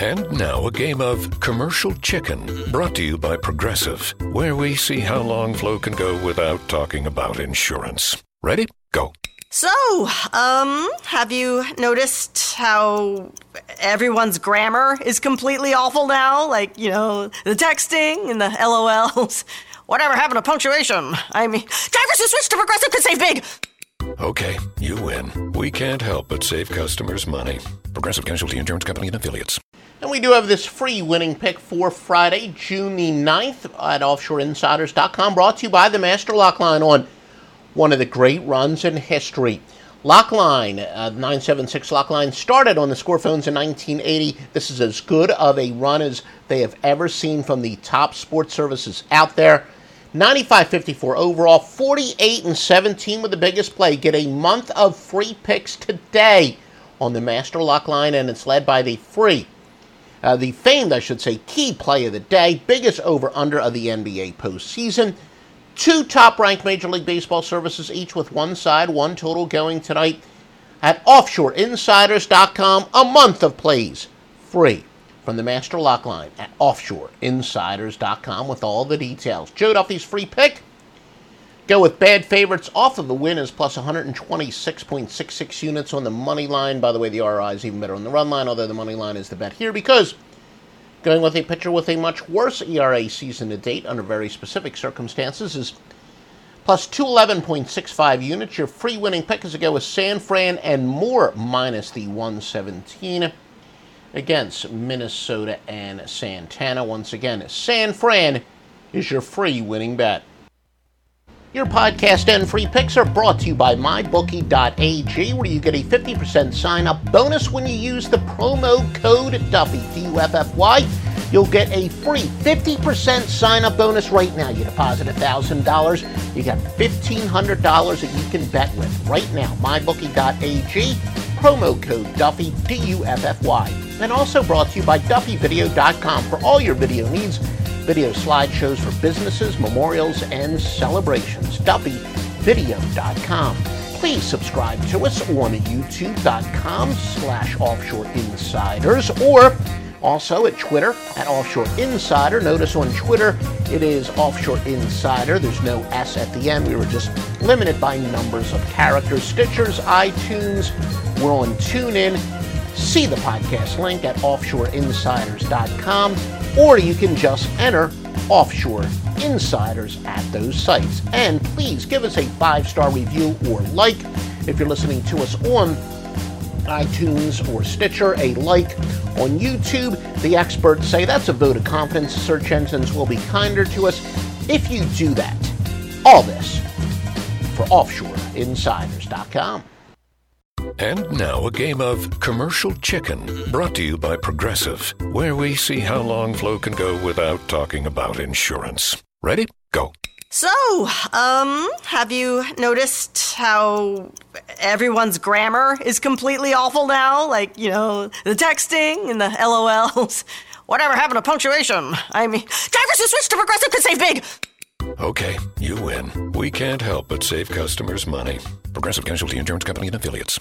And now a game of commercial chicken brought to you by Progressive, where we see how long Flo can go without talking about insurance. Ready? Go. So, um, have you noticed how everyone's grammar is completely awful now? Like, you know, the texting and the LOLs. Whatever happened to punctuation? I mean, drivers who switch to Progressive could save big. Okay, you win. We can't help but save customers money. Progressive Casualty Insurance Company and Affiliates. And we do have this free winning pick for Friday, June the 9th at offshoreinsiders.com, brought to you by the Master Lock Line on one of the great runs in history. Lockline, uh, 976 Lockline, started on the score phones in 1980. This is as good of a run as they have ever seen from the top sports services out there. 95.54 overall, 48 and 17 with the biggest play. Get a month of free picks today on the Master Lock line, and it's led by the free, uh, the famed, I should say, key play of the day, biggest over under of the NBA postseason. Two top ranked Major League Baseball services, each with one side, one total going tonight at offshoreinsiders.com. A month of plays free from the Master Lock line at offshoreinsiders.com with all the details. Joe Duffy's free pick. Go with bad favorites off of the win is plus 126.66 units on the money line. By the way, the RI is even better on the run line, although the money line is the bet here because going with a pitcher with a much worse ERA season to date under very specific circumstances is plus 211.65 units. Your free winning pick is to go with San Fran and Moore minus the 117 against Minnesota and Santana. Once again, San Fran is your free winning bet. Your podcast and free picks are brought to you by MyBookie.ag, where you get a 50% sign up bonus when you use the promo code Duffy, D U F F Y. You'll get a free 50% sign up bonus right now. You deposit $1,000, you get $1,500 that you can bet with right now. MyBookie.ag, promo code Duffy, D U F F Y. And also brought to you by DuffyVideo.com for all your video needs video slideshows for businesses, memorials, and celebrations. DuffyVideo.com. Please subscribe to us on youtube.com slash offshore insiders or also at Twitter at Offshore Insider. Notice on Twitter it is Offshore Insider. There's no S at the end. We were just limited by numbers of characters. Stitchers, iTunes, we're on TuneIn. See the podcast link at offshoreinsiders.com or you can just enter offshore insiders at those sites. And please give us a five star review or like if you're listening to us on iTunes or Stitcher, a like on YouTube. The experts say that's a vote of confidence. Search engines will be kinder to us if you do that. All this for offshoreinsiders.com. And now a game of commercial chicken brought to you by Progressive, where we see how long Flo can go without talking about insurance. Ready? Go. So, um, have you noticed how everyone's grammar is completely awful now? Like, you know, the texting and the LOLs. Whatever happened to punctuation? I mean, drivers who switch to Progressive could save big. Okay, you win. We can't help but save customers money. Progressive Casualty Insurance Company and Affiliates.